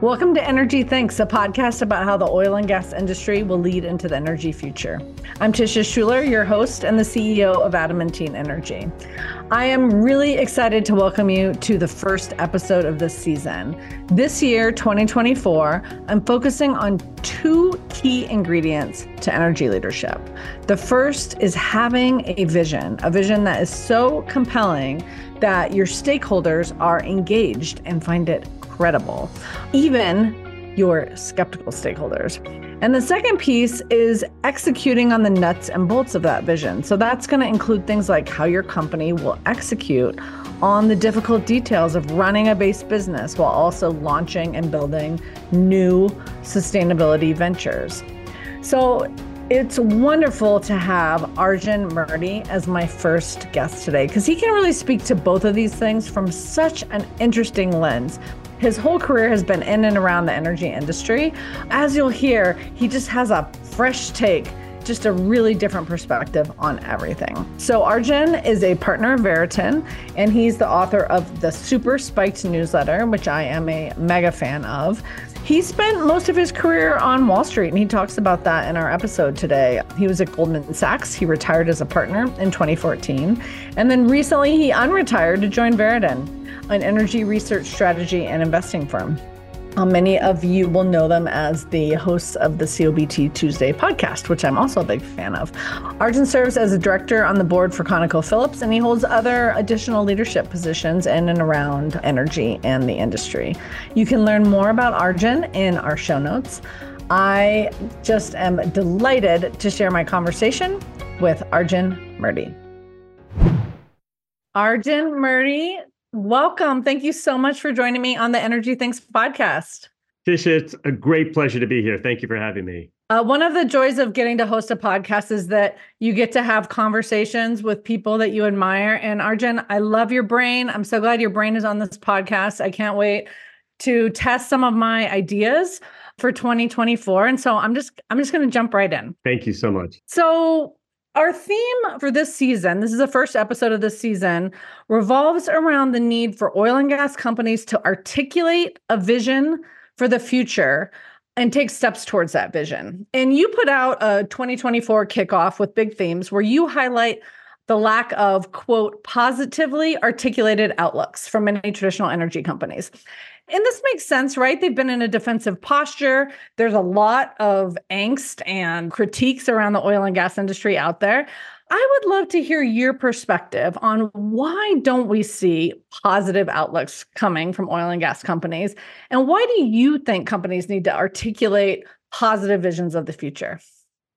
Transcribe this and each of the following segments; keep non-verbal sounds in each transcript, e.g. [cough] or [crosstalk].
Welcome to Energy Thinks, a podcast about how the oil and gas industry will lead into the energy future. I'm Tisha Schuller, your host and the CEO of Adamantine Energy. I am really excited to welcome you to the first episode of this season. This year, 2024, I'm focusing on two key ingredients to energy leadership. The first is having a vision, a vision that is so compelling that your stakeholders are engaged and find it even your skeptical stakeholders. And the second piece is executing on the nuts and bolts of that vision. So that's going to include things like how your company will execute on the difficult details of running a base business while also launching and building new sustainability ventures. So it's wonderful to have Arjun Murti as my first guest today because he can really speak to both of these things from such an interesting lens. His whole career has been in and around the energy industry. As you'll hear, he just has a fresh take just a really different perspective on everything. So, Arjun is a partner of Veriten, and he's the author of the Super Spiked newsletter, which I am a mega fan of. He spent most of his career on Wall Street, and he talks about that in our episode today. He was at Goldman Sachs. He retired as a partner in 2014. And then recently, he unretired to join Veriten, an energy research strategy and investing firm. Uh, many of you will know them as the hosts of the COBT Tuesday podcast, which I'm also a big fan of. Arjun serves as a director on the board for ConocoPhillips, and he holds other additional leadership positions in and around energy and the industry. You can learn more about Arjun in our show notes. I just am delighted to share my conversation with Arjun Murti. Arjun Murti, Welcome. Thank you so much for joining me on the Energy Thinks podcast. Tisha, it's a great pleasure to be here. Thank you for having me. Uh, one of the joys of getting to host a podcast is that you get to have conversations with people that you admire. And Arjun, I love your brain. I'm so glad your brain is on this podcast. I can't wait to test some of my ideas for 2024. And so I'm just I'm just going to jump right in. Thank you so much. So our theme for this season, this is the first episode of this season, revolves around the need for oil and gas companies to articulate a vision for the future and take steps towards that vision. And you put out a 2024 kickoff with big themes where you highlight the lack of, quote, positively articulated outlooks from many traditional energy companies. And this makes sense, right? They've been in a defensive posture. There's a lot of angst and critiques around the oil and gas industry out there. I would love to hear your perspective on why don't we see positive outlooks coming from oil and gas companies? And why do you think companies need to articulate positive visions of the future?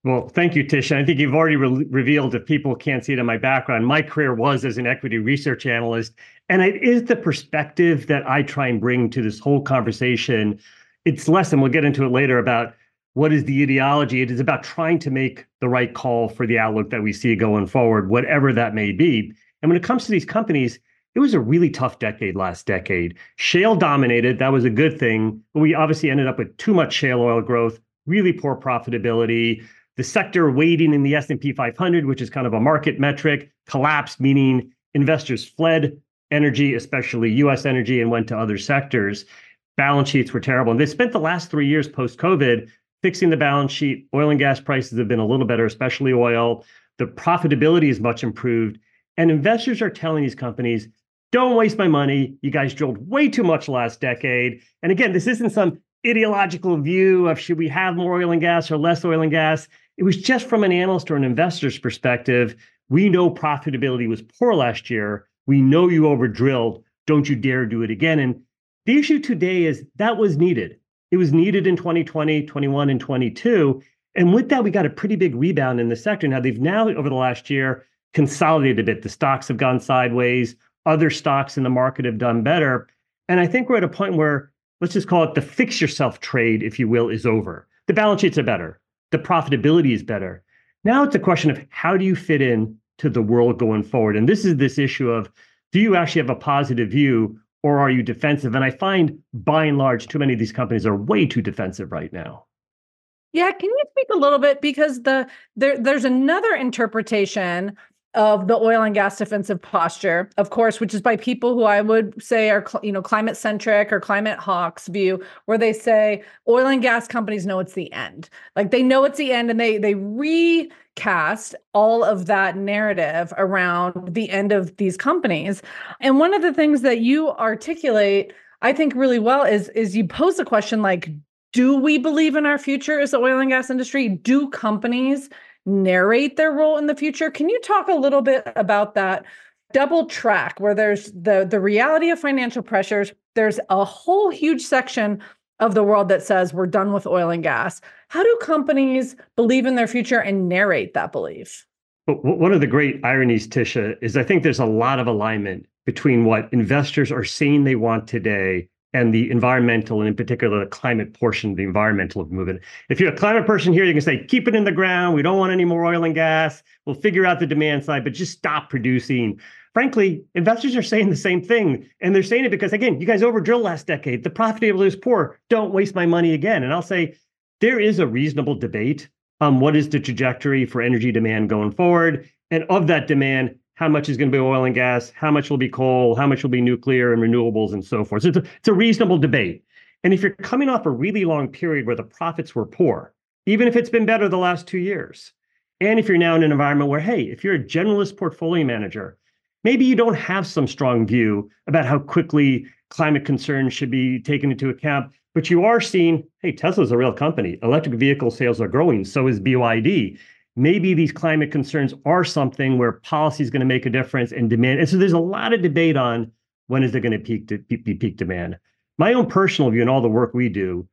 Well, thank you, Tisha. I think you've already re- revealed, if people can't see it in my background, my career was as an equity research analyst. And it is the perspective that I try and bring to this whole conversation. It's less, and we'll get into it later, about what is the ideology. It is about trying to make the right call for the outlook that we see going forward, whatever that may be. And when it comes to these companies, it was a really tough decade last decade. Shale dominated, that was a good thing. But we obviously ended up with too much shale oil growth, really poor profitability the sector weighting in the S&P 500, which is kind of a market metric, collapsed, meaning investors fled energy, especially US energy, and went to other sectors. Balance sheets were terrible. And they spent the last three years post COVID fixing the balance sheet. Oil and gas prices have been a little better, especially oil. The profitability is much improved. And investors are telling these companies, don't waste my money. You guys drilled way too much last decade. And again, this isn't some ideological view of should we have more oil and gas or less oil and gas. It was just from an analyst or an investor's perspective. We know profitability was poor last year. We know you overdrilled. Don't you dare do it again. And the issue today is that was needed. It was needed in 2020, 21, and 22. And with that, we got a pretty big rebound in the sector. Now, they've now, over the last year, consolidated a bit. The stocks have gone sideways. Other stocks in the market have done better. And I think we're at a point where, let's just call it the fix yourself trade, if you will, is over. The balance sheets are better the profitability is better. Now it's a question of how do you fit in to the world going forward? And this is this issue of do you actually have a positive view or are you defensive? And I find by and large, too many of these companies are way too defensive right now. Yeah, can you speak a little bit because the there there's another interpretation of the oil and gas defensive posture, of course, which is by people who I would say are you know climate centric or climate hawks view, where they say oil and gas companies know it's the end, like they know it's the end, and they they recast all of that narrative around the end of these companies. And one of the things that you articulate, I think, really well is is you pose the question like, do we believe in our future as the oil and gas industry? Do companies narrate their role in the future. Can you talk a little bit about that double track where there's the the reality of financial pressures, there's a whole huge section of the world that says we're done with oil and gas. How do companies believe in their future and narrate that belief? But one of the great ironies, Tisha, is I think there's a lot of alignment between what investors are saying they want today and the environmental and in particular the climate portion of the environmental movement. If you're a climate person here, you can say, keep it in the ground. We don't want any more oil and gas. We'll figure out the demand side, but just stop producing. Frankly, investors are saying the same thing. And they're saying it because, again, you guys over drilled last decade. The profitability is poor. Don't waste my money again. And I'll say there is a reasonable debate on what is the trajectory for energy demand going forward. And of that demand, how much is going to be oil and gas, how much will be coal, how much will be nuclear and renewables, and so forth. So it's a, it's a reasonable debate. And if you're coming off a really long period where the profits were poor, even if it's been better the last two years, and if you're now in an environment where, hey, if you're a generalist portfolio manager, maybe you don't have some strong view about how quickly climate concerns should be taken into account, but you are seeing, hey, Tesla's a real company. Electric vehicle sales are growing, so is BYD maybe these climate concerns are something where policy is going to make a difference and demand. And so there's a lot of debate on when is there going to peak to be peak demand. My own personal view and all the work we do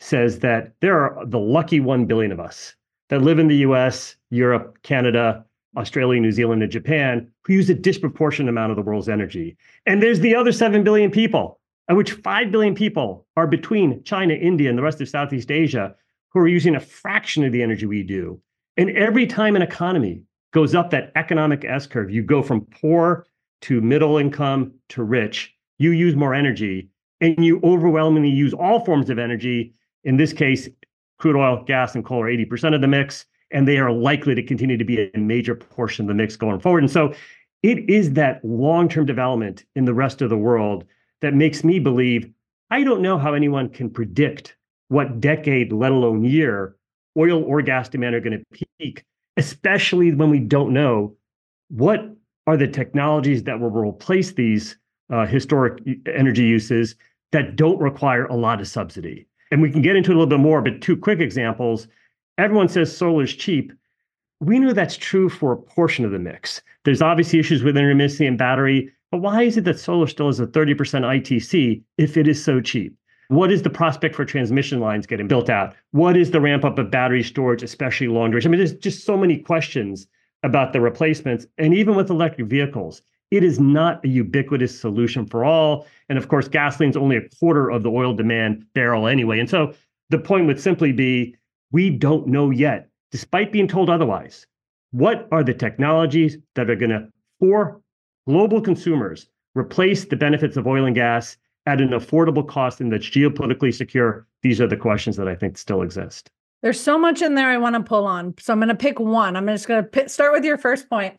says that there are the lucky 1 billion of us that live in the US, Europe, Canada, Australia, New Zealand, and Japan who use a disproportionate amount of the world's energy. And there's the other 7 billion people, of which 5 billion people are between China, India, and the rest of Southeast Asia who are using a fraction of the energy we do. And every time an economy goes up that economic S curve, you go from poor to middle income to rich, you use more energy and you overwhelmingly use all forms of energy. In this case, crude oil, gas, and coal are 80% of the mix, and they are likely to continue to be a major portion of the mix going forward. And so it is that long term development in the rest of the world that makes me believe I don't know how anyone can predict what decade, let alone year, oil or gas demand are going to peak, especially when we don't know what are the technologies that will replace these uh, historic energy uses that don't require a lot of subsidy. And we can get into a little bit more, but two quick examples. Everyone says solar is cheap. We know that's true for a portion of the mix. There's obviously issues with intermittency and battery, but why is it that solar still has a 30% ITC if it is so cheap? What is the prospect for transmission lines getting built out? What is the ramp up of battery storage, especially long duration? I mean, there's just so many questions about the replacements. And even with electric vehicles, it is not a ubiquitous solution for all. And of course, gasoline's only a quarter of the oil demand barrel anyway. And so the point would simply be we don't know yet, despite being told otherwise, what are the technologies that are going to, for global consumers, replace the benefits of oil and gas at an affordable cost and that's geopolitically secure? These are the questions that I think still exist. There's so much in there I want to pull on. So I'm going to pick one. I'm just going to start with your first point.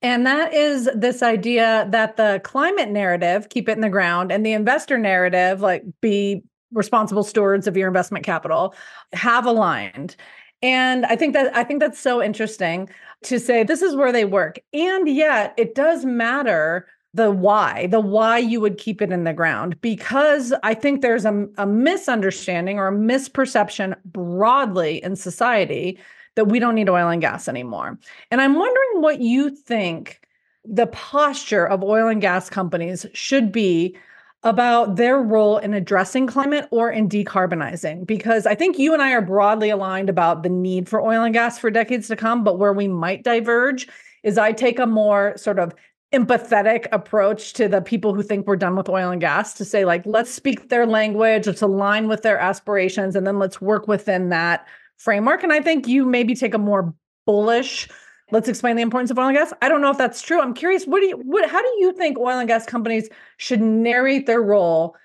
And that is this idea that the climate narrative, keep it in the ground, and the investor narrative, like be responsible stewards of your investment capital, have aligned. And I think that I think that's so interesting to say this is where they work. And yet it does matter the why, the why you would keep it in the ground, because I think there's a, a misunderstanding or a misperception broadly in society that we don't need oil and gas anymore. And I'm wondering what you think the posture of oil and gas companies should be about their role in addressing climate or in decarbonizing because I think you and I are broadly aligned about the need for oil and gas for decades to come but where we might diverge is I take a more sort of empathetic approach to the people who think we're done with oil and gas to say like let's speak their language let's align with their aspirations and then let's work within that framework. And i think you maybe take a more bullish let's explain the importance of oil and gas. I don't know if that's true. I'm curious what do you what how do you think oil and gas companies should narrate their role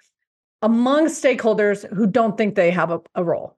among stakeholders who don't think they have a, a role?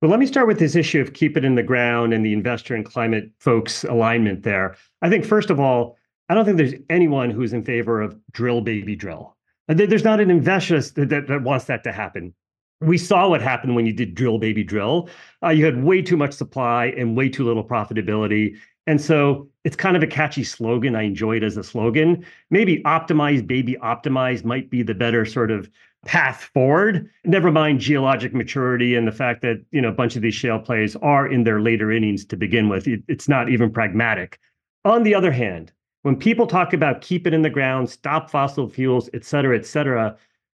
Well, let me start with this issue of keep it in the ground and the investor and climate folks alignment there. I think, first of all, I don't think there's anyone who's in favor of drill, baby, drill. There's not an investor that, that, that wants that to happen. We saw what happened when you did drill, baby, drill. Uh, you had way too much supply and way too little profitability. And so it's kind of a catchy slogan. I enjoy it as a slogan. Maybe optimize, baby, optimize might be the better sort of path forward. Never mind geologic maturity and the fact that you know a bunch of these shale plays are in their later innings to begin with. It, it's not even pragmatic. On the other hand, when people talk about keep it in the ground, stop fossil fuels, et cetera, et cetera,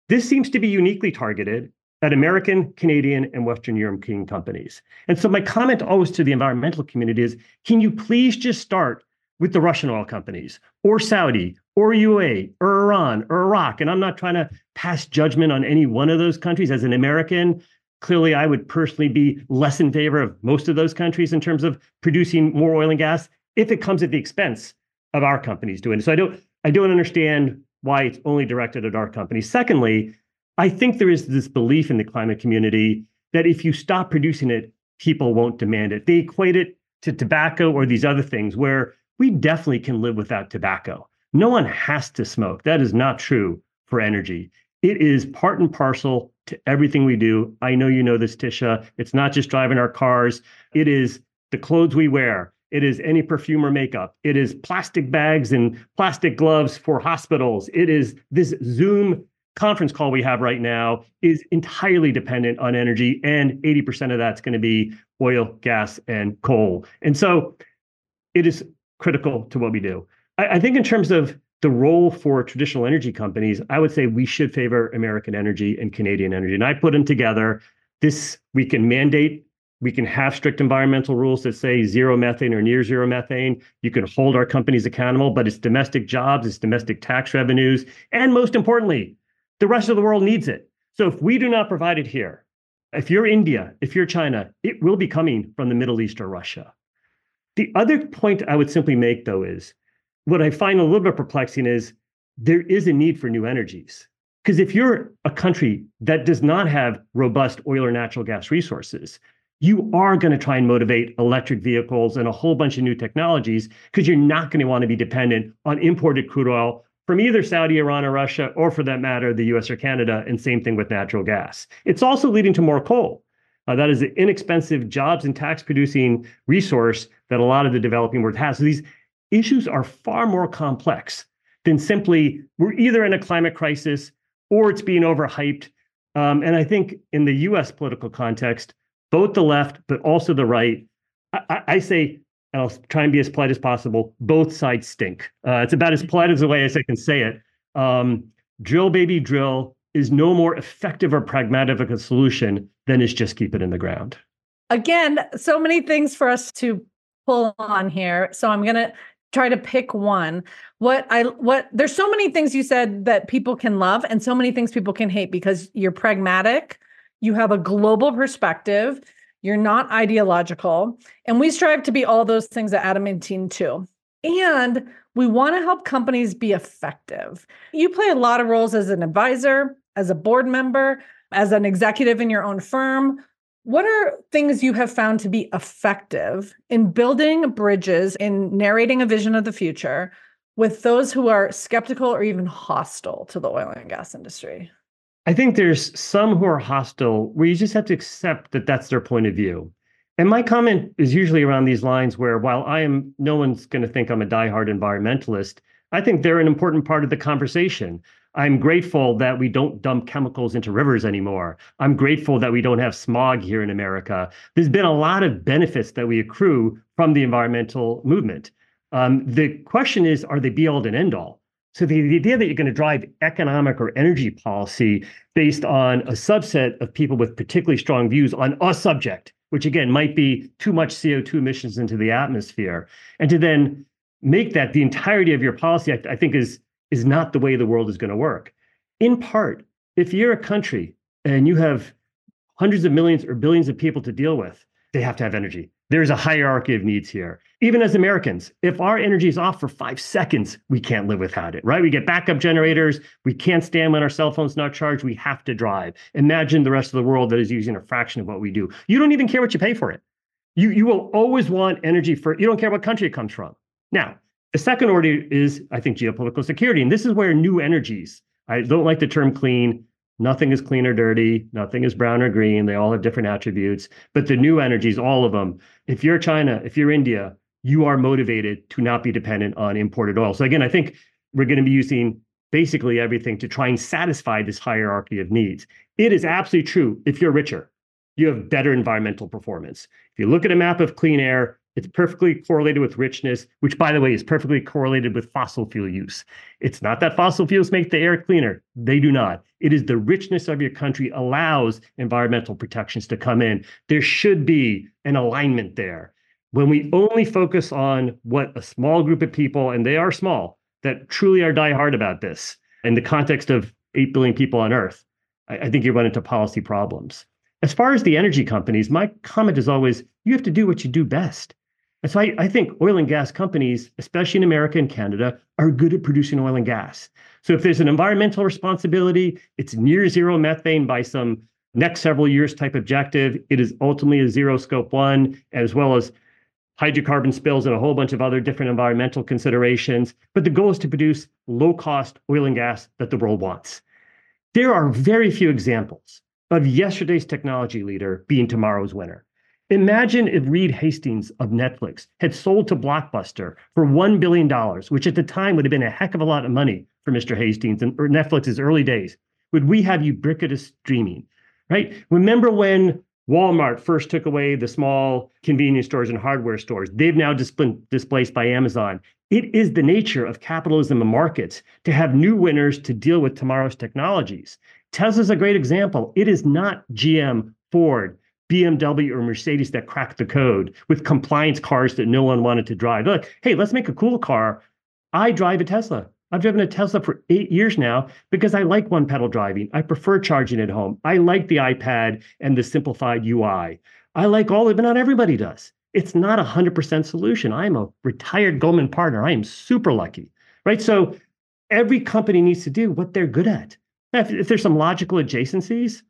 this seems to be uniquely targeted at American, Canadian, and Western European companies. And so my comment always to the environmental community is, can you please just start with the Russian oil companies or Saudi or UAE or Iran or Iraq? And I'm not trying to pass judgment on any one of those countries. As an American, clearly I would personally be less in favor of most of those countries in terms of producing more oil and gas if it comes at the expense of our companies doing it. So I don't I don't understand why it's only directed at our companies. Secondly, I think there is this belief in the climate community that if you stop producing it, people won't demand it. They equate it to tobacco or these other things where we definitely can live without tobacco. No one has to smoke. That is not true for energy. It is part and parcel to everything we do. I know you know this, Tisha. It's not just driving our cars, it is the clothes we wear. It is any perfume or makeup. It is plastic bags and plastic gloves for hospitals. It is this Zoom conference call we have right now is entirely dependent on energy, and 80% of that's going to be oil, gas, and coal. And so it is critical to what we do. I, I, think, in terms of the role for traditional energy companies, I would say we should favor American energy and Canadian energy. And I put them together. This we can mandate. We can have strict environmental rules that say zero methane or near zero methane. You can hold our companies accountable, but it's domestic jobs, it's domestic tax revenues, and most importantly, the rest of the world needs it. So if we do not provide it here, if you're India, if you're China, it will be coming from the Middle East or Russia. The other point I would simply make, though, is what I find a little bit perplexing is there is a need for new energies. Because if you're a country that does not have robust oil or natural gas resources, you are going to try and motivate electric vehicles and a whole bunch of new technologies because you're not going to want to be dependent on imported crude oil from either Saudi, Iran, or Russia, or for that matter, the US or Canada, and same thing with natural gas. It's also leading to more coal. Uh, that is an inexpensive jobs and tax producing resource that a lot of the developing world has. So these issues are far more complex than simply we're either in a climate crisis or it's being overhyped. Um, and I think in the US political context, both the left, but also the right, I, I say and I'll try and be as polite as possible. Both sides stink. Uh, it's about as polite as the way as I can say it. Um, drill, baby, drill is no more effective or pragmatic of a solution than is just keep it in the ground. Again, so many things for us to pull on here. So I'm going to try to pick one. What I what there's so many things you said that people can love and so many things people can hate because you're pragmatic, you have a global perspective, you're not ideological. And we strive to be all those things at Adamantine too. And we want to help companies be effective. You play a lot of roles as an advisor, as a board member, as an executive in your own firm. What are things you have found to be effective in building bridges, in narrating a vision of the future with those who are skeptical or even hostile to the oil and gas industry? I think there's some who are hostile where you just have to accept that that's their point of view. And my comment is usually around these lines where while I am, no one's going to think I'm a diehard environmentalist, I think they're an important part of the conversation. I'm grateful that we don't dump chemicals into rivers anymore. I'm grateful that we don't have smog here in America. There's been a lot of benefits that we accrue from the environmental movement. Um, the question is, are they be all and end all? So the, the idea that you're going to drive economic or energy policy based on a subset of people with particularly strong views on a subject, which again might be too much CO2 emissions into the atmosphere, and to then make that the entirety of your policy, I, I think is is not the way the world is going to work. In part, if you're a country and you have hundreds of millions or billions of people to deal with, they have to have energy. There's a hierarchy of needs here. Even as Americans, if our energy is off for five seconds, we can't live without it, right? We get backup generators. We can't stand when our cell phone's not charged. We have to drive. Imagine the rest of the world that is using a fraction of what we do. You don't even care what you pay for it. You, you will always want energy for, you don't care what country it comes from. Now, The second order is, I think, geopolitical security. And this is where new energies, I don't like the term clean. Nothing is clean or dirty. Nothing is brown or green. They all have different attributes. But the new energies, all of them, if you're China, if you're India, you are motivated to not be dependent on imported oil. So again, I think we're going to be using basically everything to try and satisfy this hierarchy of needs. It is absolutely true. If you're richer, you have better environmental performance. If you look at a map of clean air, it's perfectly correlated with richness, which, by the way, is perfectly correlated with fossil fuel use. It's not that fossil fuels make the air cleaner. They do not. It is the richness of your country allows environmental protections to come in. There should be an alignment there. When we only focus on what a small group of people, and they are small, that truly are diehard about this in the context of 8 billion people on Earth, I, I think you run into policy problems. As far as the energy companies, my comment is always you have to do what you do best. And so I, I, think oil and gas companies, especially in America and Canada, are good at producing oil and gas. So if there's an environmental responsibility, it's near zero methane by some next several years type objective. It is ultimately a zero scope one, as well as hydrocarbon spills and a whole bunch of other different environmental considerations. But the goal is to produce low cost oil and gas that the world wants. There are very few examples of yesterday's technology leader being tomorrow's winner. Imagine if Reed Hastings of Netflix had sold to Blockbuster for $1 billion, which at the time would have been a heck of a lot of money for Mr. Hastings and er, Netflix's early days. Would we have ubiquitous streaming? Right? Remember when Walmart first took away the small convenience stores and hardware stores? They've now been displaced by Amazon. It is the nature of capitalism and markets to have new winners to deal with tomorrow's technologies. Tesla's a great example. It is not GM, Ford, BMW or Mercedes that cracked the code with compliance cars that no one wanted to drive. Look, hey, let's make a cool car. I drive a Tesla. I've driven a Tesla for eight years now because I like one pedal driving. I prefer charging at home. I like the iPad and the simplified UI. I like all of it, but not everybody does. It's not a 100% solution. I'm a retired Goldman partner. I am super lucky, right? So every company needs to do what they're good at. If, if there's some logical adjacencies,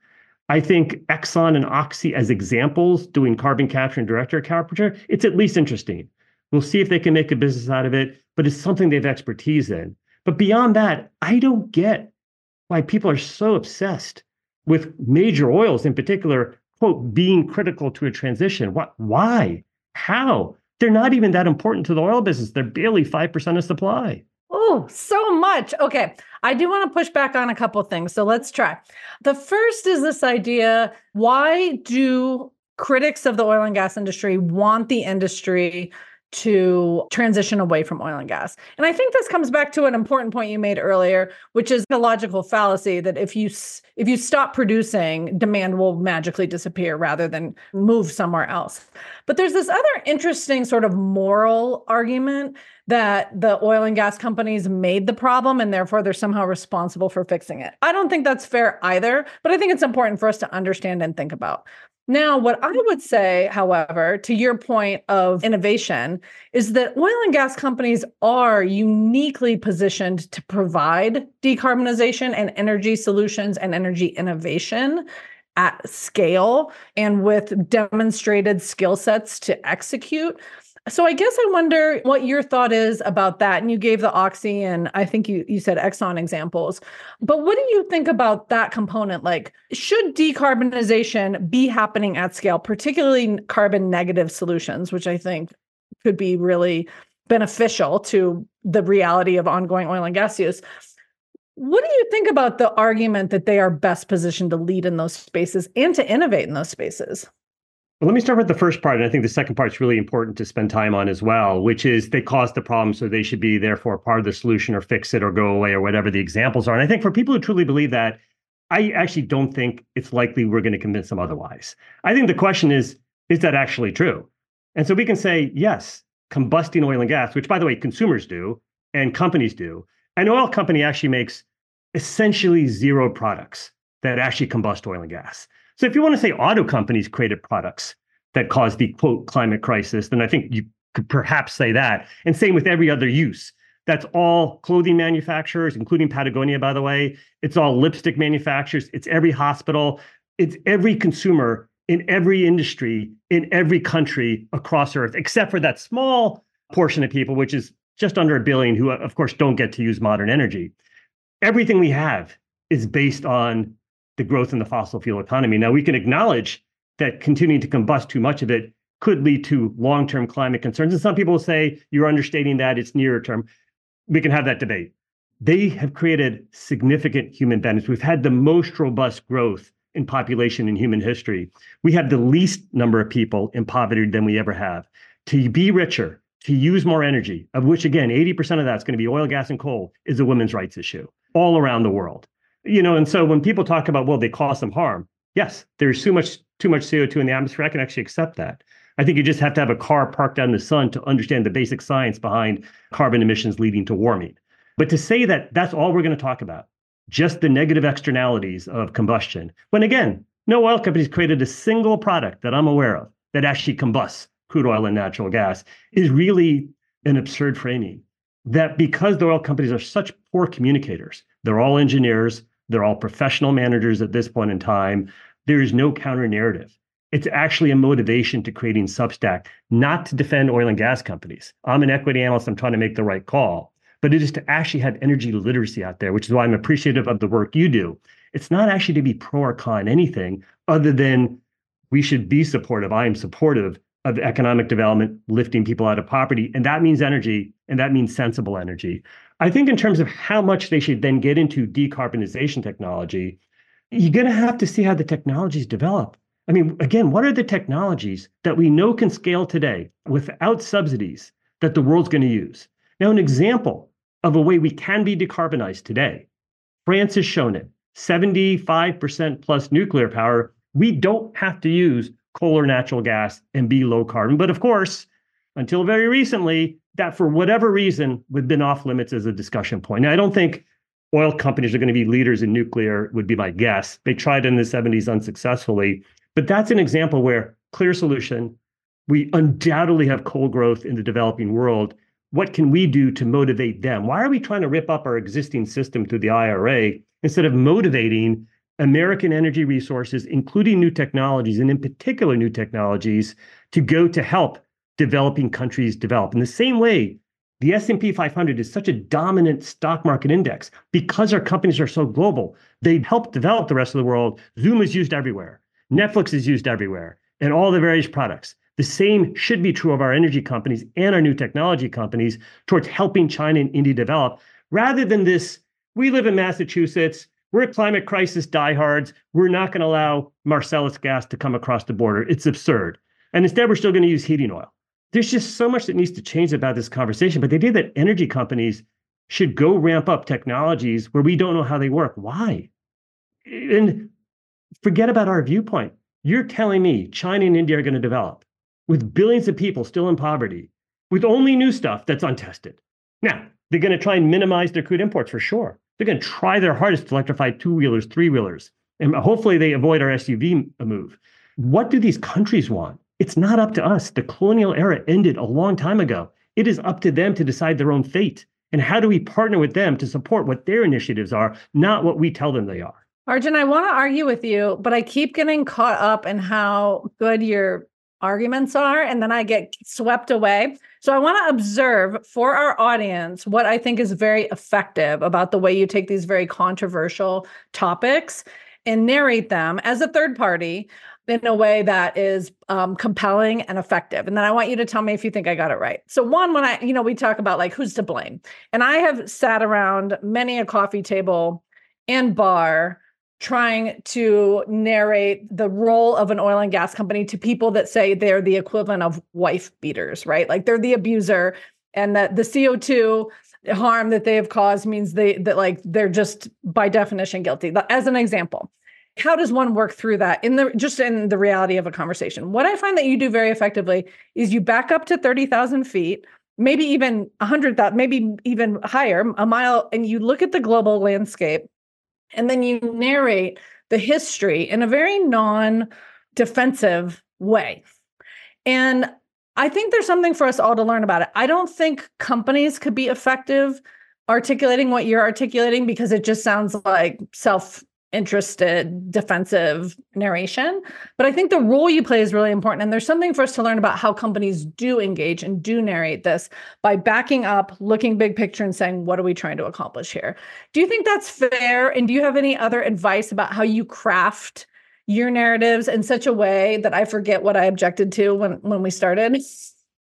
I think Exxon and Oxy as examples doing carbon capture and direct air capture, it's at least interesting. We'll see if they can make a business out of it, but it's something they have expertise in. But beyond that, I don't get why people are so obsessed with major oils in particular, quote, being critical to a transition. What, why? How? They're not even that important to the oil business. They're barely 5% of supply. Oh, so much. Okay. I do want to push back on a couple things. So let's try. The first is this idea why do critics of the oil and gas industry want the industry to transition away from oil and gas. And I think this comes back to an important point you made earlier, which is the logical fallacy that if you if you stop producing, demand will magically disappear rather than move somewhere else. But there's this other interesting sort of moral argument that the oil and gas companies made the problem and therefore they're somehow responsible for fixing it. I don't think that's fair either, but I think it's important for us to understand and think about. Now, what I would say, however, to your point of innovation, is that oil and gas companies are uniquely positioned to provide decarbonization and energy solutions and energy innovation at scale and with demonstrated skill sets to execute. So I guess I wonder what your thought is about that. And you gave the Oxy and I think you you said Exxon examples. But what do you think about that component? Like, should decarbonization be happening at scale, particularly carbon negative solutions, which I think could be really beneficial to the reality of ongoing oil and gas use? What do you think about the argument that they are best positioned to lead in those spaces and to innovate in those spaces? Let me start with the first part. And I think the second part is really important to spend time on as well, which is they caused the problem, so they should be therefore part of the solution or fix it or go away or whatever the examples are. And I think for people who truly believe that, I actually don't think it's likely we're going to convince them otherwise. I think the question is, is that actually true? And so we can say, yes, combusting oil and gas, which by the way, consumers do and companies do. An oil company actually makes essentially zero products that actually combust oil and gas. So if you want to say auto companies created products that caused the quote climate crisis, then I think you could perhaps say that. And same with every other use. That's all clothing manufacturers, including Patagonia, by the way. It's all lipstick manufacturers. It's every hospital. It's every consumer in every industry in every country across Earth, except for that small portion of people, which is just under a billion who, uh, of course, don't get to use modern energy. Everything we have is based on the growth in the fossil fuel economy. Now, we can acknowledge that continuing to combust too much of it could lead to long term climate concerns. And some people say you're understating that, it's nearer term. We can have that debate. They have created significant human benefits. We've had the most robust growth in population in human history. We have the least number of people in poverty than we ever have. To be richer, to use more energy, of which again, 80% of that's going to be oil, gas, and coal, is a women's rights issue all around the world. You know, and so when people talk about, well, they cause some harm, yes, there's too much too much CO2 in the atmosphere. I can actually accept that. I think you just have to have a car parked out in the sun to understand the basic science behind carbon emissions leading to warming. But to say that that's all we're going to talk about, just the negative externalities of combustion, when again, no oil company's created a single product that I'm aware of that actually combusts crude oil and natural gas, is really an absurd framing. That because the oil companies are such poor communicators, they're all engineers, they're all professional managers at this point in time, there is no counter narrative. It's actually a motivation to creating Substack, not to defend oil and gas companies. I'm an equity analyst, I'm trying to make the right call but it is to actually have energy literacy out there, which is why I'm appreciative of the work you do. It's not actually to be pro or con anything other than we should be supportive. I am supportive of economic development, lifting people out of poverty. And that means energy, and that means sensible energy. I think, in terms of how much they should then get into decarbonization technology, you're going to have to see how the technologies develop. I mean, again, what are the technologies that we know can scale today without subsidies that the world's going to use? Now, an example of a way we can be decarbonized today. France has shown it 75% plus nuclear power. We don't have to use coal or natural gas and be low carbon. But of course, until very recently, that for whatever reason would have been off limits as a discussion point. Now, I don't think oil companies are going to be leaders in nuclear, would be my guess. They tried in the 70s unsuccessfully. But that's an example where clear solution. We undoubtedly have coal growth in the developing world what can we do to motivate them? Why are we trying to rip up our existing system through the IRA instead of motivating American energy resources, including new technologies, and in particular new technologies, to go to help developing countries develop? In the same way, the S&P 500 is such a dominant stock market index because our companies are so global. They help develop the rest of the world. Zoom is used everywhere. Netflix is used everywhere, and all the various products. The same should be true of our energy companies and our new technology companies towards helping China and India develop, rather than this we live in Massachusetts, we're climate crisis diehards, we're not going to allow Marcellus gas to come across the border. It's absurd. And instead, we're still going to use heating oil. There's just so much that needs to change about this conversation. But the idea that energy companies should go ramp up technologies where we don't know how they work. Why? And forget about our viewpoint. You're telling me China and India are going to develop with billions of people still in poverty, with only new stuff that's untested. Now, they're going to try and minimize their crude imports for sure. They're going to try their hardest to electrify two wheelers, three wheelers, and hopefully they avoid our SUV uh, move. What do these countries want? It's not up to us. The colonial era ended a long time ago. It is up to them to decide their own fate. And how do we partner with them to support what their initiatives are, not what we tell them they are? Arjun, I want to argue with you, but I keep getting caught up in how good your arguments are, and then I get swept away. So I want to observe for our audience what I think is very effective about the way you take these very controversial topics and narrate them as a third party in a way that is um, compelling and effective. And then I want you to tell me if you think I got it right. So, one, when I, you know, we talk about like who's to blame, and I have sat around many a coffee table and bar trying to narrate the role of an oil and gas company to people that say they're the equivalent of wife beaters, right? Like they're the abuser and that the CO2 harm that they have caused means they that like they're just by definition guilty. As an example, how does one work through that in the just in the reality of a conversation? What I find that you do very effectively is you back up to 30,000 feet, maybe even 100,000, maybe even higher, a mile, and you look at the global landscape and then you narrate the history in a very non defensive way. And I think there's something for us all to learn about it. I don't think companies could be effective articulating what you're articulating because it just sounds like self interested defensive narration. But i think the role you play is really important and there's something for us to learn about how companies do engage and do narrate this by backing up looking big picture and saying what are we trying to accomplish here? Do you think that's fair? And do you have any other advice about how you craft your narratives in such a way that i forget what i objected to when when we started?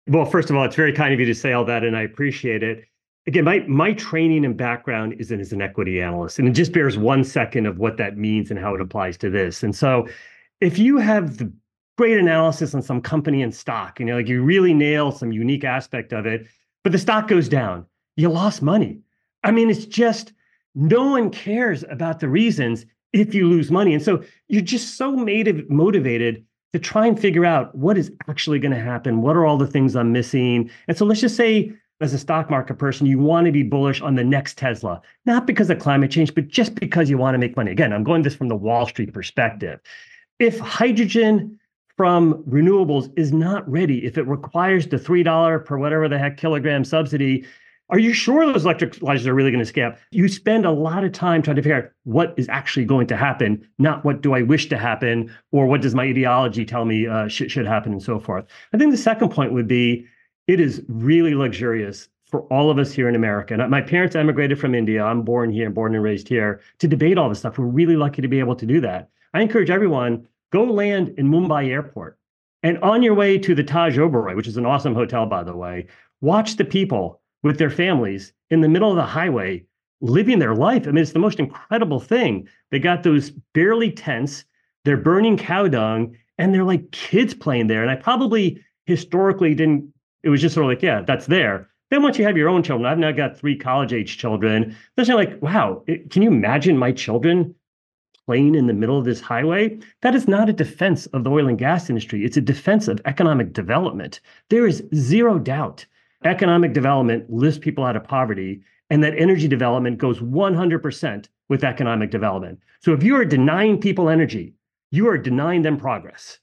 Well first of all it's very kind of you to say all that and i appreciate it again, my my training and background is as an equity analyst, and it just bears one second of what that means and how it applies to this. And so, if you have the great analysis on some company and stock, you know, like you really nail some unique aspect of it, but the stock goes down, you lost money. I mean, it's just no one cares about the reasons if you lose money, and so you're just so motivated to try and figure out what is actually going to happen. What are all the things I'm missing? And so let's just say as a stock market person, you want to be bullish on the next Tesla, not because of climate change, but just because you want to make money. Again, I'm going this from the Wall Street perspective. If hydrogen from renewables is not ready, if it requires the $3 per whatever the heck kilogram subsidy, are you sure those electric electrolyzers are really going to scale? You spend a lot of time trying to figure out what is actually going to happen, not what do I wish to happen, or what does my ideology tell me uh, should, should happen, and so forth. I think the second point would be it is really luxurious for all of us here in America. And my parents emigrated from India. I'm born here, born and raised here to debate all this stuff. We're really lucky to be able to do that. I encourage everyone go land in Mumbai airport and on your way to the Taj Oberoi, which is an awesome hotel, by the way, watch the people with their families in the middle of the highway living their life. I mean, it's the most incredible thing. They got those barely tents, they're burning cow dung, and they're like kids playing there. And I probably historically didn't it was just sort of like, yeah, that's there. Then once you have your own children, I've now got three college age children. Then you're like, wow, it, can you imagine my children playing in the middle of this highway? That is not a defense of the oil and gas industry. It's a defense of economic development. There is zero doubt economic development lifts people out of poverty and that energy development goes 100% with economic development. So if you are denying people energy, you are denying them progress.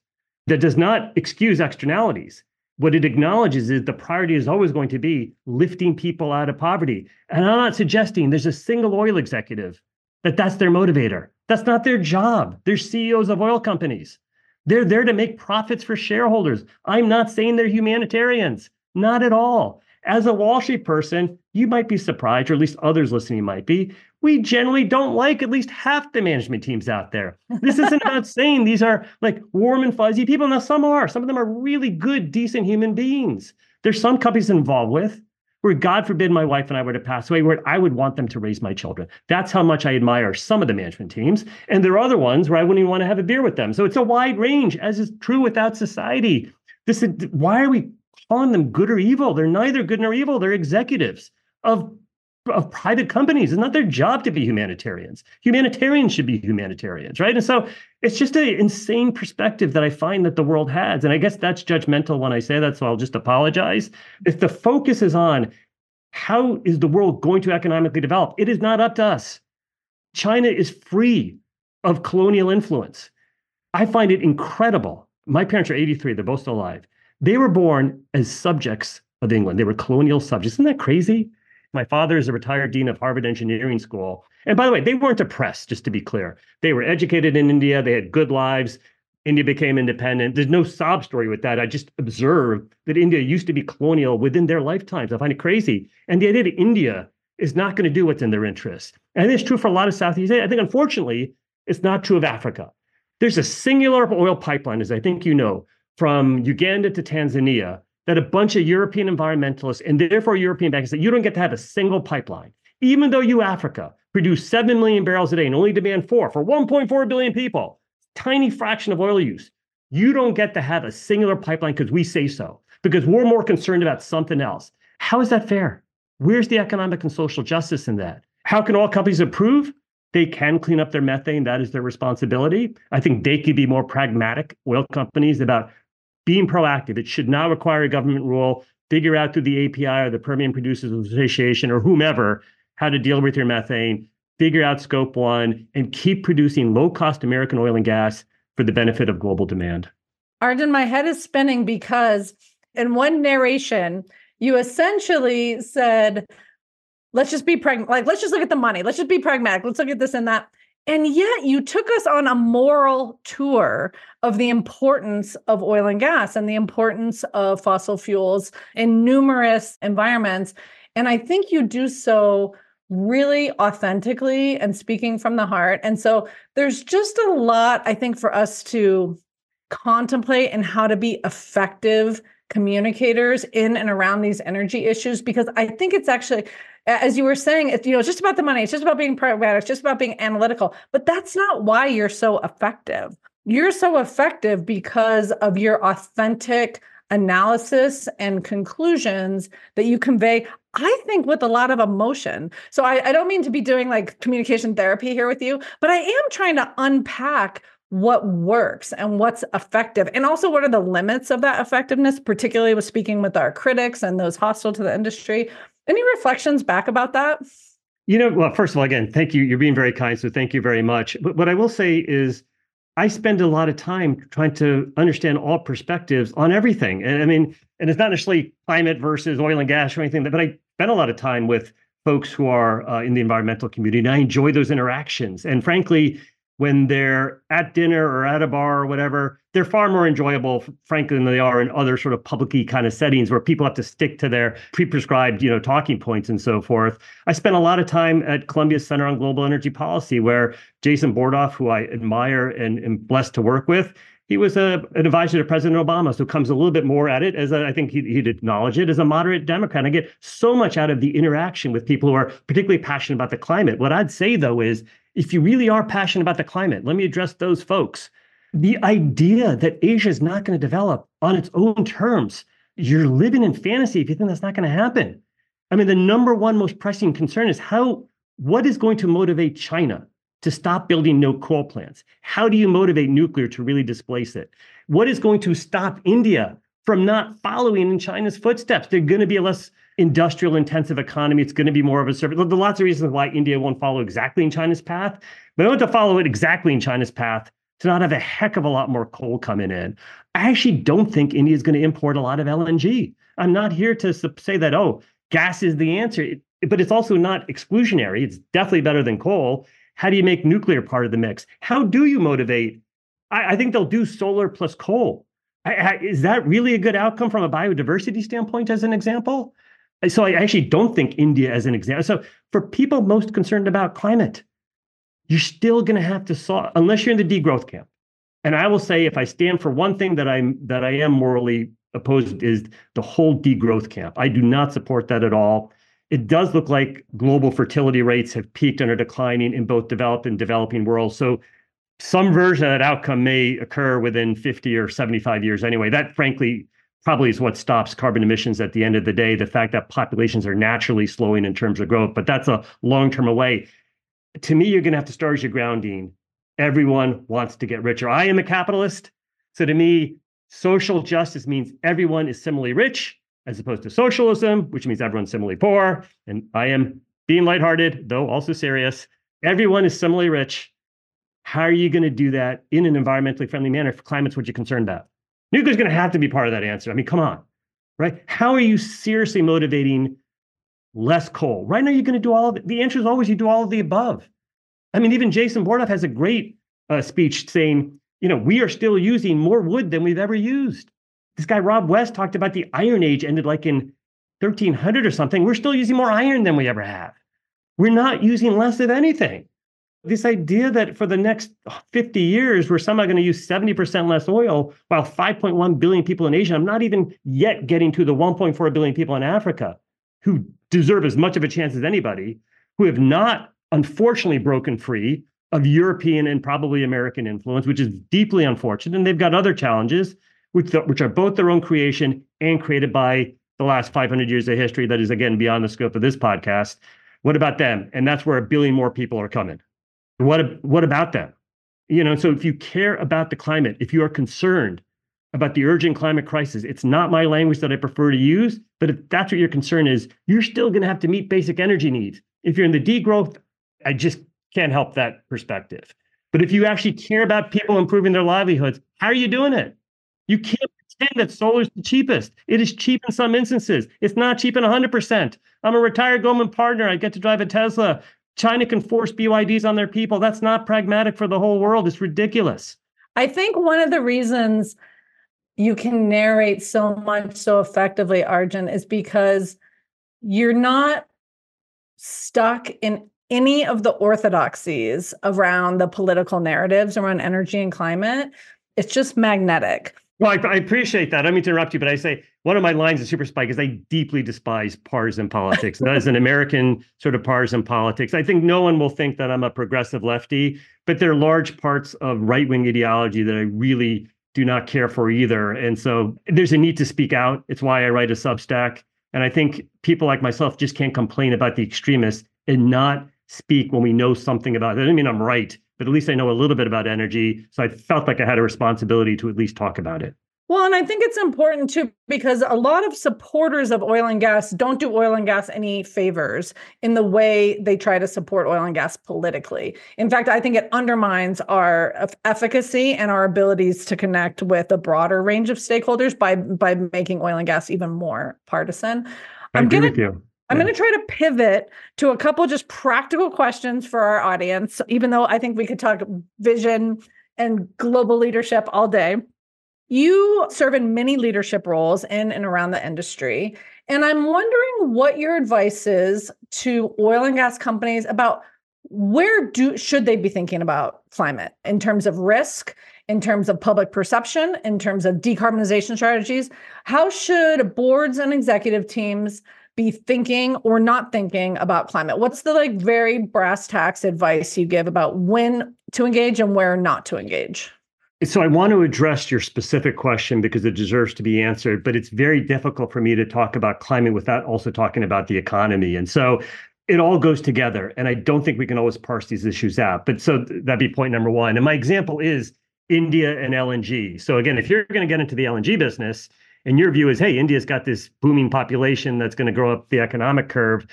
That does not excuse externalities what it acknowledges is the priority is always going to be lifting people out of poverty. And I'm not suggesting there's a single oil executive that that's their motivator. That's not their job. They're CEOs of oil companies. They're there to make profits for shareholders. I'm not saying they're humanitarians, not at all. As a Wall Street person, you might be surprised, or at least others listening might be. We generally don't like at least half the management teams out there. This [laughs] isn't about saying these are like warm and fuzzy people. Now, some are. Some of them are really good, decent human beings. There's some companies involved with where, God forbid, my wife and I were to pass away, where I would want them to raise my children. That's how much I admire some of the management teams. And there are other ones where I wouldn't even want to have a beer with them. So it's a wide range, as is true without society. This is, why are we calling them good or evil. They're neither good nor evil. They're executives of, of private companies. It's not their job to be humanitarians. Humanitarians should be humanitarians, right? And so it's just an insane perspective that I find that the world has. And I guess that's judgmental when I say that, so I'll just apologize. If the focus is on how is the world going to economically develop, it is not up to us. China is free of colonial influence. I find it incredible. My parents are 83, they're both still alive they were born as subjects of England. They were colonial subjects. Isn't that crazy? My father is a retired dean of Harvard Engineering School. And by the way, they weren't oppressed, just to be clear. They were educated in India, they had good lives. India became independent. There's no sob story with that. I just observed that India used to be colonial within their lifetimes. I find it crazy. And the idea that India is not going to do what's in their interest. And it's true for a lot of Southeast Asia. I think, unfortunately, it's not true of Africa. There's a singular oil pipeline, as I think you know, from Uganda to Tanzania that a bunch of European environmentalists and therefore European bankers said you don't get to have a single pipeline. Even though you, Africa, produce 7 million barrels a day and only demand four for 1.4 billion people, tiny fraction of oil use, you don't get to have a singular pipeline because we say so, because we're more concerned about something else. How is that fair? Where's the economic and social justice in that? How can all companies improve? They can clean up their methane. That is their responsibility. I think they could be more pragmatic, oil companies, about being proactive. It should not require a government rule. Figure out through the API or the Permian Producers Association or whomever how to deal with your methane. Figure out scope one and keep producing low cost American oil and gas for the benefit of global demand. Arjun, my head is spinning because in one narration, you essentially said, let's just be pragmatic. Like, let's just look at the money. Let's just be pragmatic. Let's look at this and that. And yet you took us on a moral tour of the importance of oil and gas and the importance of fossil fuels in numerous environments. And I think you do so really authentically and speaking from the heart. And so there's just a lot, I think, for us to contemplate and how to be effective communicators in and around these energy issues because I think it's actually as you were saying it's you know it's just about the money it's just about being pragmatic it's just about being analytical but that's not why you're so effective. You're so effective because of your authentic analysis and conclusions that you convey i think with a lot of emotion. So I, I don't mean to be doing like communication therapy here with you but i am trying to unpack what works and what's effective and also what are the limits of that effectiveness particularly with speaking with our critics and those hostile to the industry any reflections back about that? You know well first of all again thank you. You're being very kind so thank you very much. But what i will say is i spend a lot of time trying to understand all perspectives on everything. And i mean and it's not necessarily climate versus oil and gas or anything but i spend a lot of time with folks who are uh, in the environmental community and i enjoy those interactions. And frankly when they're at dinner or at a bar or whatever, they're far more enjoyable, frankly, than they are in other sort of publicly kind of settings where people have to stick to their pre-prescribed, you know, talking points and so forth. I spent a lot of time at Columbia Center on Global Energy Policy, where Jason Bordoff, who I admire and am blessed to work with, he was a, an advisor to President Obama, so comes a little bit more at it as a, I think he'd, he'd acknowledge it as a moderate Democrat. I get so much out of the interaction with people who are particularly passionate about the climate. What I'd say though is if you really are passionate about the climate, let me address those folks. The idea that Asia is not going to develop on its own terms, you're living in fantasy if you think that's not going to happen. I mean, the number one most pressing concern is how, what is going to motivate China to stop building no coal plants? How do you motivate nuclear to really displace it? What is going to stop India from not following in China's footsteps? They're going to be less industrial intensive economy. It's going to be more of a service. There's lots of reasons why India won't follow exactly in China's path, but I want to follow it exactly in China's path to not have a heck of a lot more coal coming in. I actually don't think India is going to import a lot of LNG. I'm not here to say that, oh, gas is the answer, it, but it's also not exclusionary. It's definitely better than coal. How do you make nuclear part of the mix? How do you motivate? I, I think they'll do solar plus coal. I, I, is that really a good outcome from a biodiversity standpoint, as an example? So I actually don't think India as an example. So for people most concerned about climate, you're still going to have to solve unless you're in the degrowth camp. And I will say, if I stand for one thing that I'm that I am morally opposed is the whole degrowth camp. I do not support that at all. It does look like global fertility rates have peaked and are declining in both developed and developing worlds. So some version of that outcome may occur within 50 or 75 years anyway. That frankly probably is what stops carbon emissions at the end of the day, the fact that populations are naturally slowing in terms of growth, but that's a long term away. To me, you're going to have to start as your grounding. Everyone wants to get richer. I am a capitalist. So to me, social justice means everyone is similarly rich, as opposed to socialism, which means everyone's similarly poor. And I am being lighthearted, though also serious. Everyone is similarly rich. How are you going to do that in an environmentally friendly manner if climate's what you're concerned about? Nuclear is going to have to be part of that answer. I mean, come on, right? How are you seriously motivating less coal? Right now, you're going to do all of it. The answer is always you do all of the above. I mean, even Jason Bordoff has a great uh, speech saying, you know, we are still using more wood than we've ever used. This guy, Rob West, talked about the Iron Age ended like in 1300 or something. We're still using more iron than we ever have. We're not using less of anything this idea that for the next 50 years, we're somehow going to use 70% less oil while 5.1 billion people in Asia, I'm not even yet getting to the 1.4 billion people in Africa who deserve as much of a chance as anybody, who have not, unfortunately, broken free of European and probably American influence, which is deeply unfortunate. And they've got other challenges, which, which are both their own creation and created by the last 500 years of history that is, again, beyond the scope of this podcast. What about them? And that's where a billion more people are coming. What, what about them? You know, so if you care about the climate, if you are concerned about the urgent climate crisis, it's not my language that I prefer to use, but if that's what your concern is, you're still going to have to meet basic energy needs. If you're in the degrowth, I just can't help that perspective. But if you actually care about people improving their livelihoods, how are you doing it? You can't pretend that solar is the cheapest. It is cheap in some instances. It's not cheap in 100%. I'm a retired Goldman partner. I get to drive a Tesla China can force BYDs on their people. That's not pragmatic for the whole world. It's ridiculous. I think one of the reasons you can narrate so much so effectively, Arjun, is because you're not stuck in any of the orthodoxies around the political narratives around energy and climate. It's just magnetic. Well, I, I, appreciate that. I mean to interrupt you, but I say one of my lines of Super Spike is I deeply despise partisan politics. is an American sort of partisan politics. I think no one will think that I'm a progressive lefty, but there are large parts of right wing ideology that I really do not care for either. And so there's a need to speak out. It's why I write a Substack. And I think people like myself just can't complain about the extremists and not speak when we know something about it. I mean I'm right, but at least I know a little bit about energy. So I felt like I had a responsibility to at least talk about it. Well, and I think it's important too because a lot of supporters of oil and gas don't do oil and gas any favors in the way they try to support oil and gas politically. In fact, I think it undermines our efficacy and our abilities to connect with a broader range of stakeholders by by making oil and gas even more partisan. I I'm agree gonna, with you. I'm going to try to pivot to a couple just practical questions for our audience, even though I think we could talk vision and global leadership all day. You serve in many leadership roles in and around the industry. And I'm wondering what your advice is to oil and gas companies about where do should they be thinking about climate in terms of risk in terms of public perception in terms of decarbonization strategies how should boards and executive teams be thinking or not thinking about climate? What's the like very brass tacks advice you give about when to engage and where not to engage? So I want to address your specific question because it deserves to be answered, but it's very difficult for me to talk about climate without also talking about the economy. And so it all goes together. And I don't think we can always parse these issues out. But so that'd be point number one. And my example is India and LNG. So again, if you're going to get into the LNG business, and your view is, hey, India's got this booming population that's going to grow up the economic curve.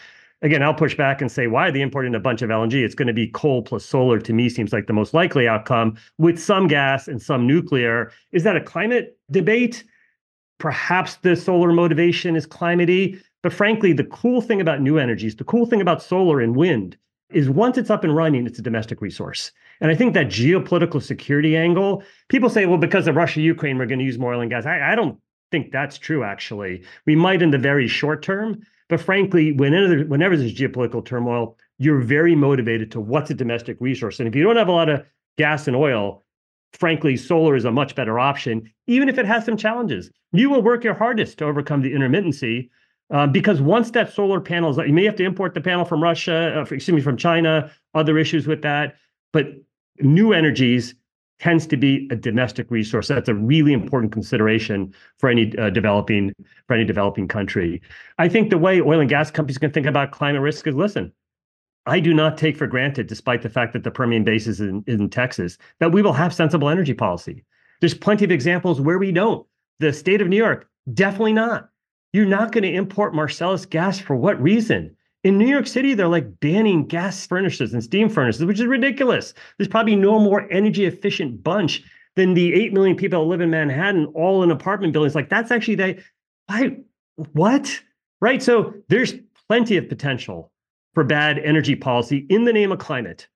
Again, I'll push back and say, why are they importing a bunch of LNG? It's going to be coal plus solar. To me, seems like the most likely outcome with some gas and some nuclear. Is that a climate debate? Perhaps the solar motivation is climatey. But frankly, the cool thing about new energies, the cool thing about solar and wind is once it's up and running, it's a domestic resource. And I think that geopolitical security angle, people say, well, because of Russia, Ukraine, we're going to use more oil and gas. I, I don't think that's true, actually. We might in the very short term, but frankly, whenever, whenever there's geopolitical turmoil, you're very motivated to what's a domestic resource. And if you don't have a lot of gas and oil, frankly, solar is a much better option, even if it has some challenges. You will work your hardest to overcome the intermittency uh, because once that solar panel is, you may have to import the panel from Russia, uh, excuse me, from China, other issues with that. But new energies tends to be a domestic resource. That's a really important consideration for any uh, developing for any developing country. I think the way oil and gas companies can think about climate risk is listen. I do not take for granted, despite the fact that the Permian Basin is in, in Texas, that we will have sensible energy policy. There's plenty of examples where we don't. The state of New York, definitely not. You're not going to import Marcellus gas for what reason? In New York City, they're like banning gas furnaces and steam furnaces, which is ridiculous. There's probably no more energy efficient bunch than the 8 million people that live in Manhattan, all in apartment buildings. Like that's actually they, I, what? Right. So there's plenty of potential for bad energy policy in the name of climate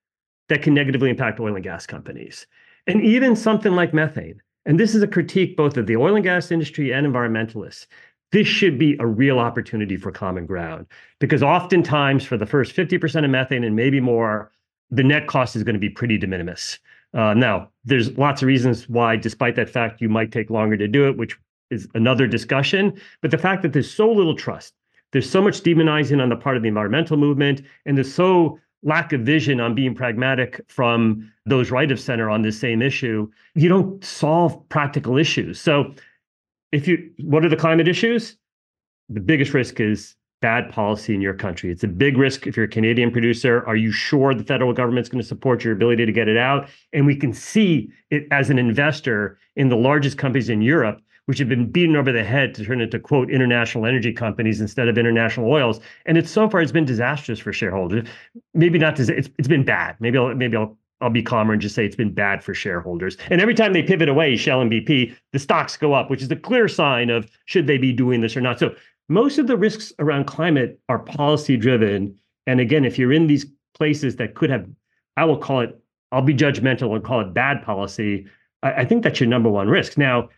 that can negatively impact oil and gas companies. And even something like methane. And this is a critique both of the oil and gas industry and environmentalists this should be a real opportunity for common ground because oftentimes for the first 50% of methane and maybe more, the net cost is going to be pretty de minimis. Uh, now, there's lots of reasons why, despite that fact, you might take longer to do it, which is another discussion. But the fact that there's so little trust, there's so much demonizing on the part of the environmental movement, and there's so lack of vision on being pragmatic from those right of center on this same issue, you don't solve practical issues. So if you what are the climate issues? The biggest risk is bad policy in your country. It's a big risk if you're a Canadian producer. Are you sure the federal government's going to support your ability to get it out? And we can see it as an investor in the largest companies in Europe, which have been beaten over the head to turn into quote international energy companies instead of international oils. And it's so far it's been disastrous for shareholders. Maybe not. It's it's been bad. Maybe I'll maybe I'll I'll be calmer and just say it's been bad for shareholders. And every time they pivot away, Shell and BP, the stocks go up, which is a clear sign of should they be doing this or not. So most of the risks around climate are policy driven. And again, if you're in these places that could have, I will call it, I'll be judgmental and call it bad policy. I, I think that's your number one risk. Now,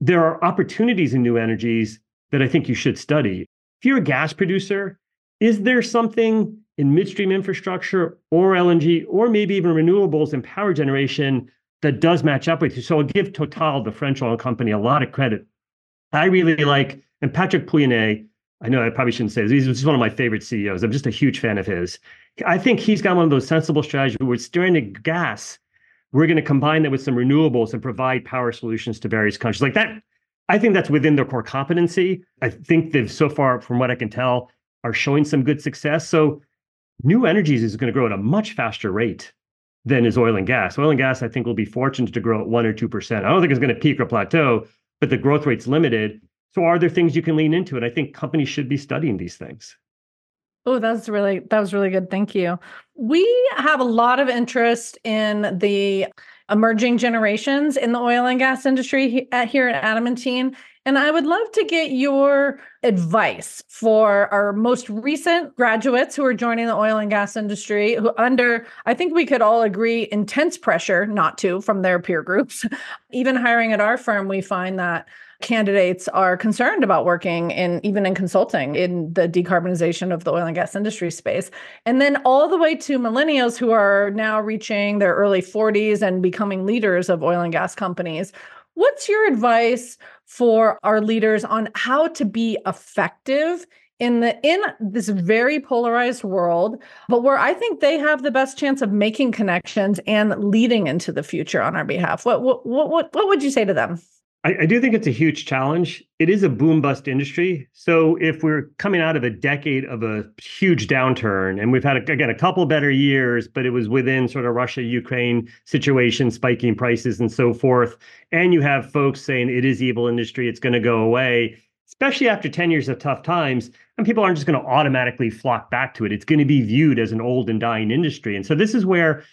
there are opportunities in new energies that I think you should study. If you're a gas producer, is there something in midstream infrastructure or LNG or maybe even renewables and power generation that does match up with you? So I'll give Total, the French oil company, a lot of credit. I really like, and Patrick Pouyanné, I know I probably shouldn't say this, he's one of my favorite CEOs. I'm just a huge fan of his. I think he's got one of those sensible strategies where we're steering the gas. We're going to combine that with some renewables and provide power solutions to various countries. Like that, I think that's within their core competency. I think they've so far, from what I can tell, are showing some good success. So new energies is going to grow at a much faster rate than is oil and gas. Oil and gas, I think, will be fortunate to grow at one or two percent. I don't think it's going to peak or plateau, but the growth rate's limited. So are there things you can lean into? And I think companies should be studying these things. Oh, that's really that was really good. Thank you. We have a lot of interest in the emerging generations in the oil and gas industry uh, here at Adamantine. And I would love to get your advice for our most recent graduates who are joining the oil and gas industry, who under, I think we could all agree, intense pressure not to from their peer groups. [laughs] Even hiring at our firm, we find that candidates are concerned about working in even in consulting in the decarbonization of the oil and gas industry space. And then all the way to millennials who are now reaching their early 40s and becoming leaders of oil and gas companies. What's your advice for our leaders on how to be effective in the in this very polarized world but where i think they have the best chance of making connections and leading into the future on our behalf? What what what what, would you say to them I, I do think it's a huge challenge. It is a boom bust industry. So if we're coming out of a decade of a huge downturn, and we've had again a couple better years, but it was within sort of Russia Ukraine situation, spiking prices and so forth, and you have folks saying it is evil industry, it's going to go away. Especially after 10 years of tough times, and people aren't just going to automatically flock back to it. It's going to be viewed as an old and dying industry. And so this is where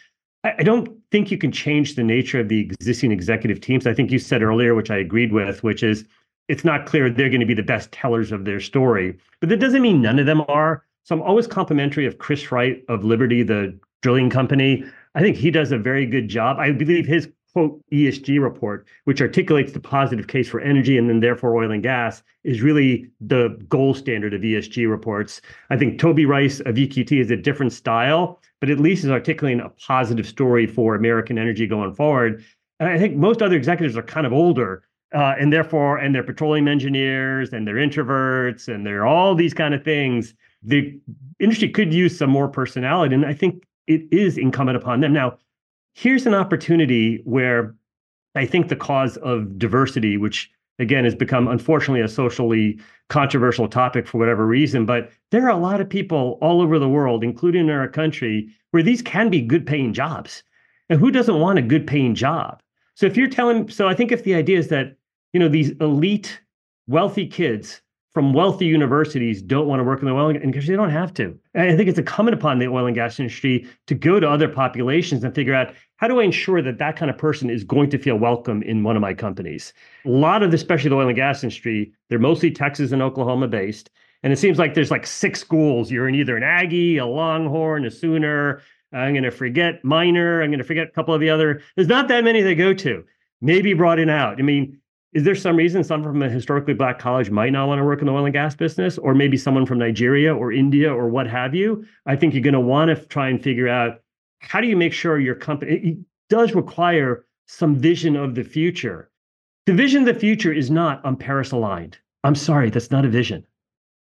I don't think you can change the nature of the existing executive teams. I think you said earlier, which I agreed with, which is it's not clear they're going to be the best tellers of their story. But that doesn't mean none of them are. So I'm always complimentary of Chris Wright of Liberty, the drilling company. I think he does a very good job. I believe his quote ESG report, which articulates the positive case for energy and then therefore oil and gas, is really the gold standard of ESG reports. I think Toby Rice of EQT is a different style, but at least is articulating a positive story for American energy going forward. And I think most other executives are kind of older. Uh, and therefore, and they're petroleum engineers and they're introverts and they're all these kind of things. The industry could use some more personality. And I think it is incumbent upon them. Now, here's an opportunity where I think the cause of diversity, which again has become unfortunately a socially controversial topic for whatever reason, but there are a lot of people all over the world, including in our country, where these can be good paying jobs. And who doesn't want a good paying job? So if you're telling, so I think if the idea is that, you know, these elite, wealthy kids from wealthy universities don't want to work in the oil and because they don't have to. And I think it's incumbent upon the oil and gas industry to go to other populations and figure out how do I ensure that that kind of person is going to feel welcome in one of my companies. A lot of, especially the oil and gas industry, they're mostly Texas and Oklahoma based. And it seems like there's like six schools. You're in either an Aggie, a Longhorn, a Sooner. I'm going to forget Miner. I'm going to forget a couple of the other. There's not that many they go to. Maybe brought in out. I mean, is there some reason someone from a historically black college might not want to work in the oil and gas business? Or maybe someone from nigeria or india or what have you? I think you're going to want to try and figure out how do you make sure your company it does require some vision of the future. The vision of the future is not i'm paris aligned i'm sorry that's not a vision.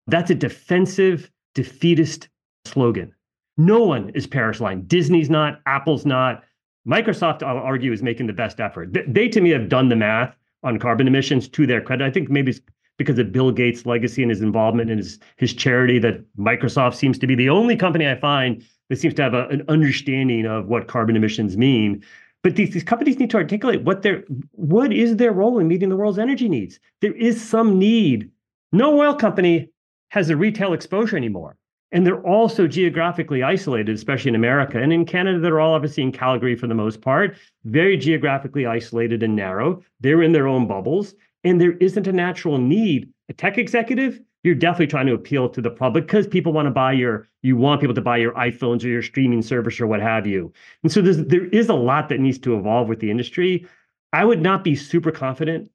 That's a defensive defeatist slogan. No one is paris aligned disney's not apple's not microsoft i'll argue is making the best effort. They to me have done the math on carbon emissions to their credit. I think maybe it's because of Bill Gates' legacy and his involvement in his his charity that Microsoft seems to be the only company I find that seems to have a, an understanding of what carbon emissions mean. But these, these companies need to articulate what their what is their role in meeting the world's energy needs. There is some need. No oil company has a retail exposure anymore. And they're also geographically isolated, especially in America. And in Canada, they're all obviously in Calgary for the most part, very geographically isolated and narrow. They're in their own bubbles. And there isn't a natural need. A tech executive, you're definitely trying to appeal to the public because people want to buy your, you want people to buy your iPhones or your streaming service or what have you. And so there's, there is a lot that needs to evolve with the industry. I would not be super confident,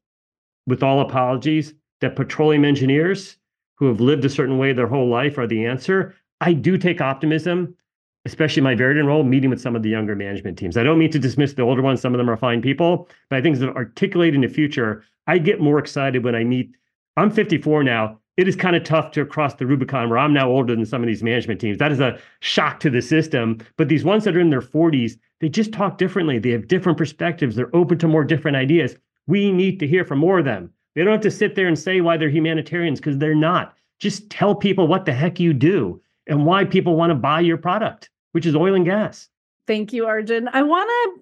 with all apologies, that petroleum engineers who have lived a certain way their whole life are the answer. I do take optimism, especially my Veriten role, meeting with some of the younger management teams. I don't mean to dismiss the older ones. Some of them are fine people, but I think as articulating the future, I get more excited when I meet. I'm 54 now. It is kind of tough to cross the Rubicon where I'm now older than some of these management teams. That is a shock to the system. But these ones that are in their 40s, they just talk differently. They have different perspectives. They're open to more different ideas. We need to hear from more of them. They don't have to sit there and say why they're humanitarians because they're not. Just tell people what the heck you do and why people want to buy your product, which is oil and gas. Thank you, Arjun. I want to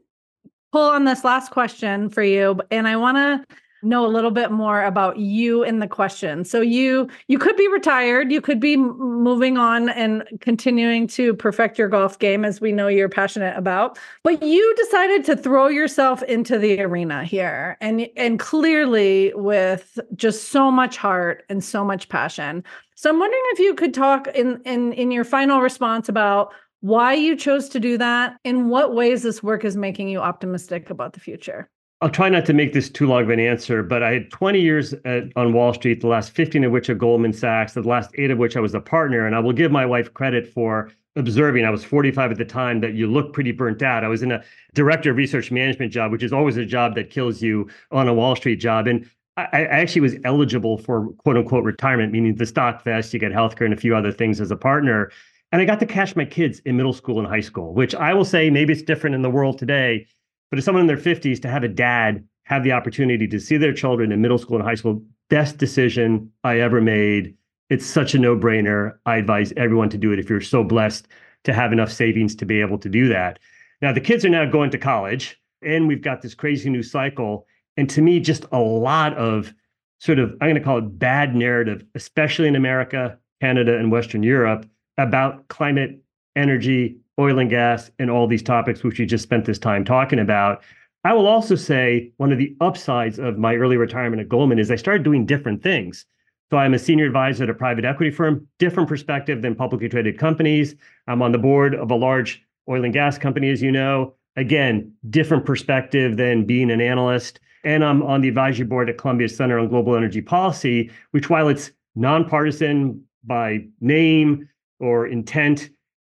pull on this last question for you, and I want to know a little bit more about you in the question. So you you could be retired, you could be moving on and continuing to perfect your golf game as we know you're passionate about, but you decided to throw yourself into the arena here and and clearly with just so much heart and so much passion. So I'm wondering if you could talk in in in your final response about why you chose to do that, in what ways this work is making you optimistic about the future. I'll try not to make this too long of an answer, but I had 20 years at, on Wall Street, the last 15 of which at Goldman Sachs, the last eight of which I was a partner. And I will give my wife credit for observing. I was 45 at the time that you look pretty burnt out. I was in a director of research management job, which is always a job that kills you on a Wall Street job. And I, actually was eligible for quote unquote retirement, meaning the stock vest, you get healthcare and a few other things as a partner. And I got to cash my kids in middle school and high school, which I will say maybe it's different in the world today but someone in their 50s, to have a dad have the opportunity to see their children in middle school and high school, best decision I ever made. It's such a no brainer. I advise everyone to do it if you're so blessed to have enough savings to be able to do that. Now, the kids are now going to college, and we've got this crazy new cycle. And to me, just a lot of sort of, I'm going to call it bad narrative, especially in America, Canada, and Western Europe about climate, energy, oil and gas, and all these topics, which we just spent this time talking about. I will also say one of the upsides of my early retirement at Goldman is I started doing different things. So I'm a senior advisor at a private equity firm, different perspective than publicly traded companies. I'm on the board of a large oil and gas company, as you know. Again, different perspective than being an analyst. And I'm on the advisory board at Columbia Center on Global Energy Policy, which, while it's nonpartisan by name or intent,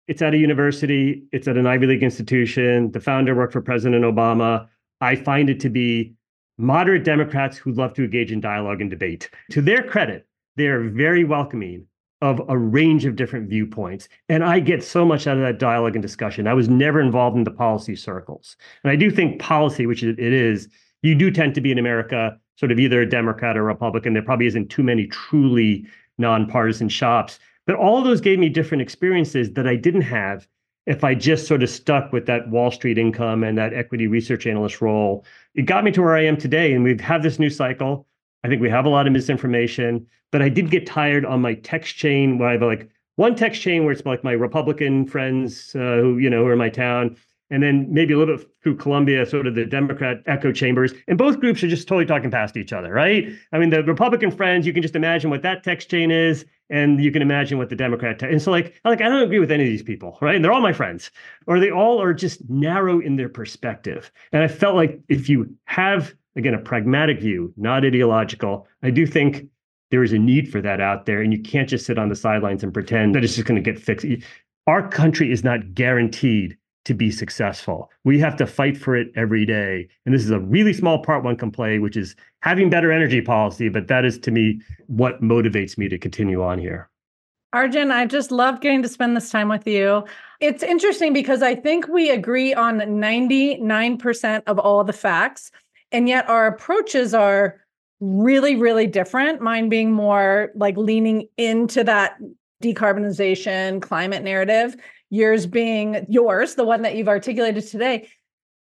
it's at a university, it's at an Ivy League institution. The founder worked for President Obama. I find it to be moderate Democrats who love to engage in dialogue and debate. To their credit, they are very welcoming of a range of different viewpoints. And I get so much out of that dialogue and discussion. I was never involved in the policy circles. And I do think policy, which it is, you do tend to be in America sort of either a Democrat or Republican. There probably isn't too many truly nonpartisan shops. But all those gave me different experiences that I didn't have if I just sort of stuck with that Wall Street income and that equity research analyst role. It got me to where I am today. And we've had this new cycle. I think we have a lot of misinformation, but I did get tired on my text chain where I have like one text chain where it's like my Republican friends uh, who, you know, who are in my town and then maybe a little bit through Columbia, sort of the Democrat echo chambers. And both groups are just totally talking past each other, right? I mean, the Republican friends, you can just imagine what that text chain is, and you can imagine what the Democrat. Te- and so, like, like I don't agree with any of these people, right? And they're all my friends, or they all are just narrow in their perspective. And I felt like if you have again a pragmatic view, not ideological, I do think there is a need for that out there, and you can't just sit on the sidelines and pretend that it's just going to get fixed. Our country is not guaranteed to be successful. We have to fight for it every day. And this is a really small part one can play, which is having better energy policy. But that is to me what motivates me to continue on here. Arjun, I just loved getting to spend this time with you. It's interesting because I think we agree on 99% of all the facts, and yet our approaches are really, really different. Mine being more like leaning into that decarbonization climate narrative yours being yours, the one that you've articulated today.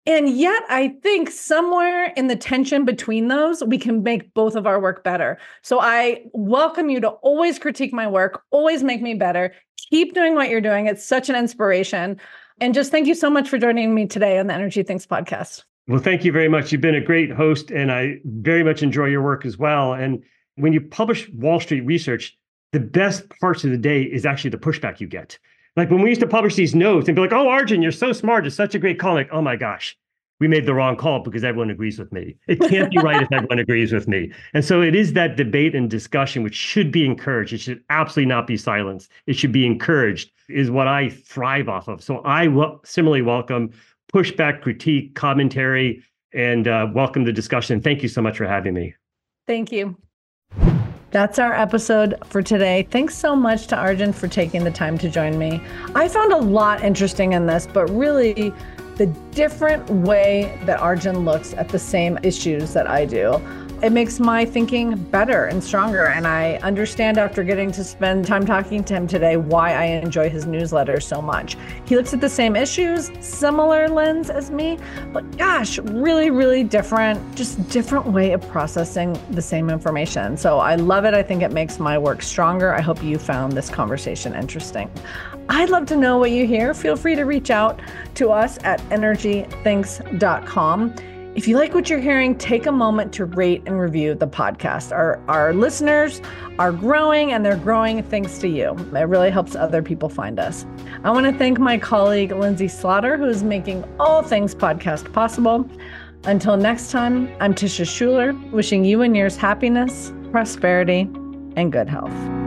And yet, I think somewhere in the tension between those, we can make both of our work better. So I welcome you to always critique my work, always make me better. Keep doing what you're doing. It's such an inspiration. And just thank you so much for joining me today on the Energy Thinks podcast. Well, thank you very much. You've been a great host, and I very much enjoy your work as well. And when you publish Wall Street research, the best parts of the day is actually the pushback you get. Like when we used to publish these notes and be like, oh, Arjun, you're so smart. It's such a great call. Like, oh my gosh, we made the wrong call because everyone agrees with me. It can't be right if everyone agrees with me. And so it is that debate and discussion, which should be encouraged. It should absolutely not be silenced. It should be encouraged, is what I thrive off of. So I w- similarly welcome pushback, critique, commentary, and uh, welcome the discussion. Thank you so much for having me. Thank you. That's our episode for today. Thanks so much to Arjun for taking the time to join me. I found a lot interesting in this, but really the different way that Arjun looks at the same issues that I do it makes my thinking better and stronger. And I understand after getting to spend time talking to him today why I enjoy his newsletter so much. He looks at the same issues, similar lens as me, but gosh, really, really different, just different way of processing the same information. So I love it. I think it makes my work stronger. I hope you found this conversation interesting. I'd love to know what you hear. Feel free to reach out to us at energythinks.com. If you like what you're hearing, take a moment to rate and review the podcast. Our, our listeners are growing and they're growing thanks to you. It really helps other people find us. I want to thank my colleague, Lindsay Slaughter, who's making all things podcast possible. Until next time, I'm Tisha Schuller, wishing you and yours happiness, prosperity, and good health.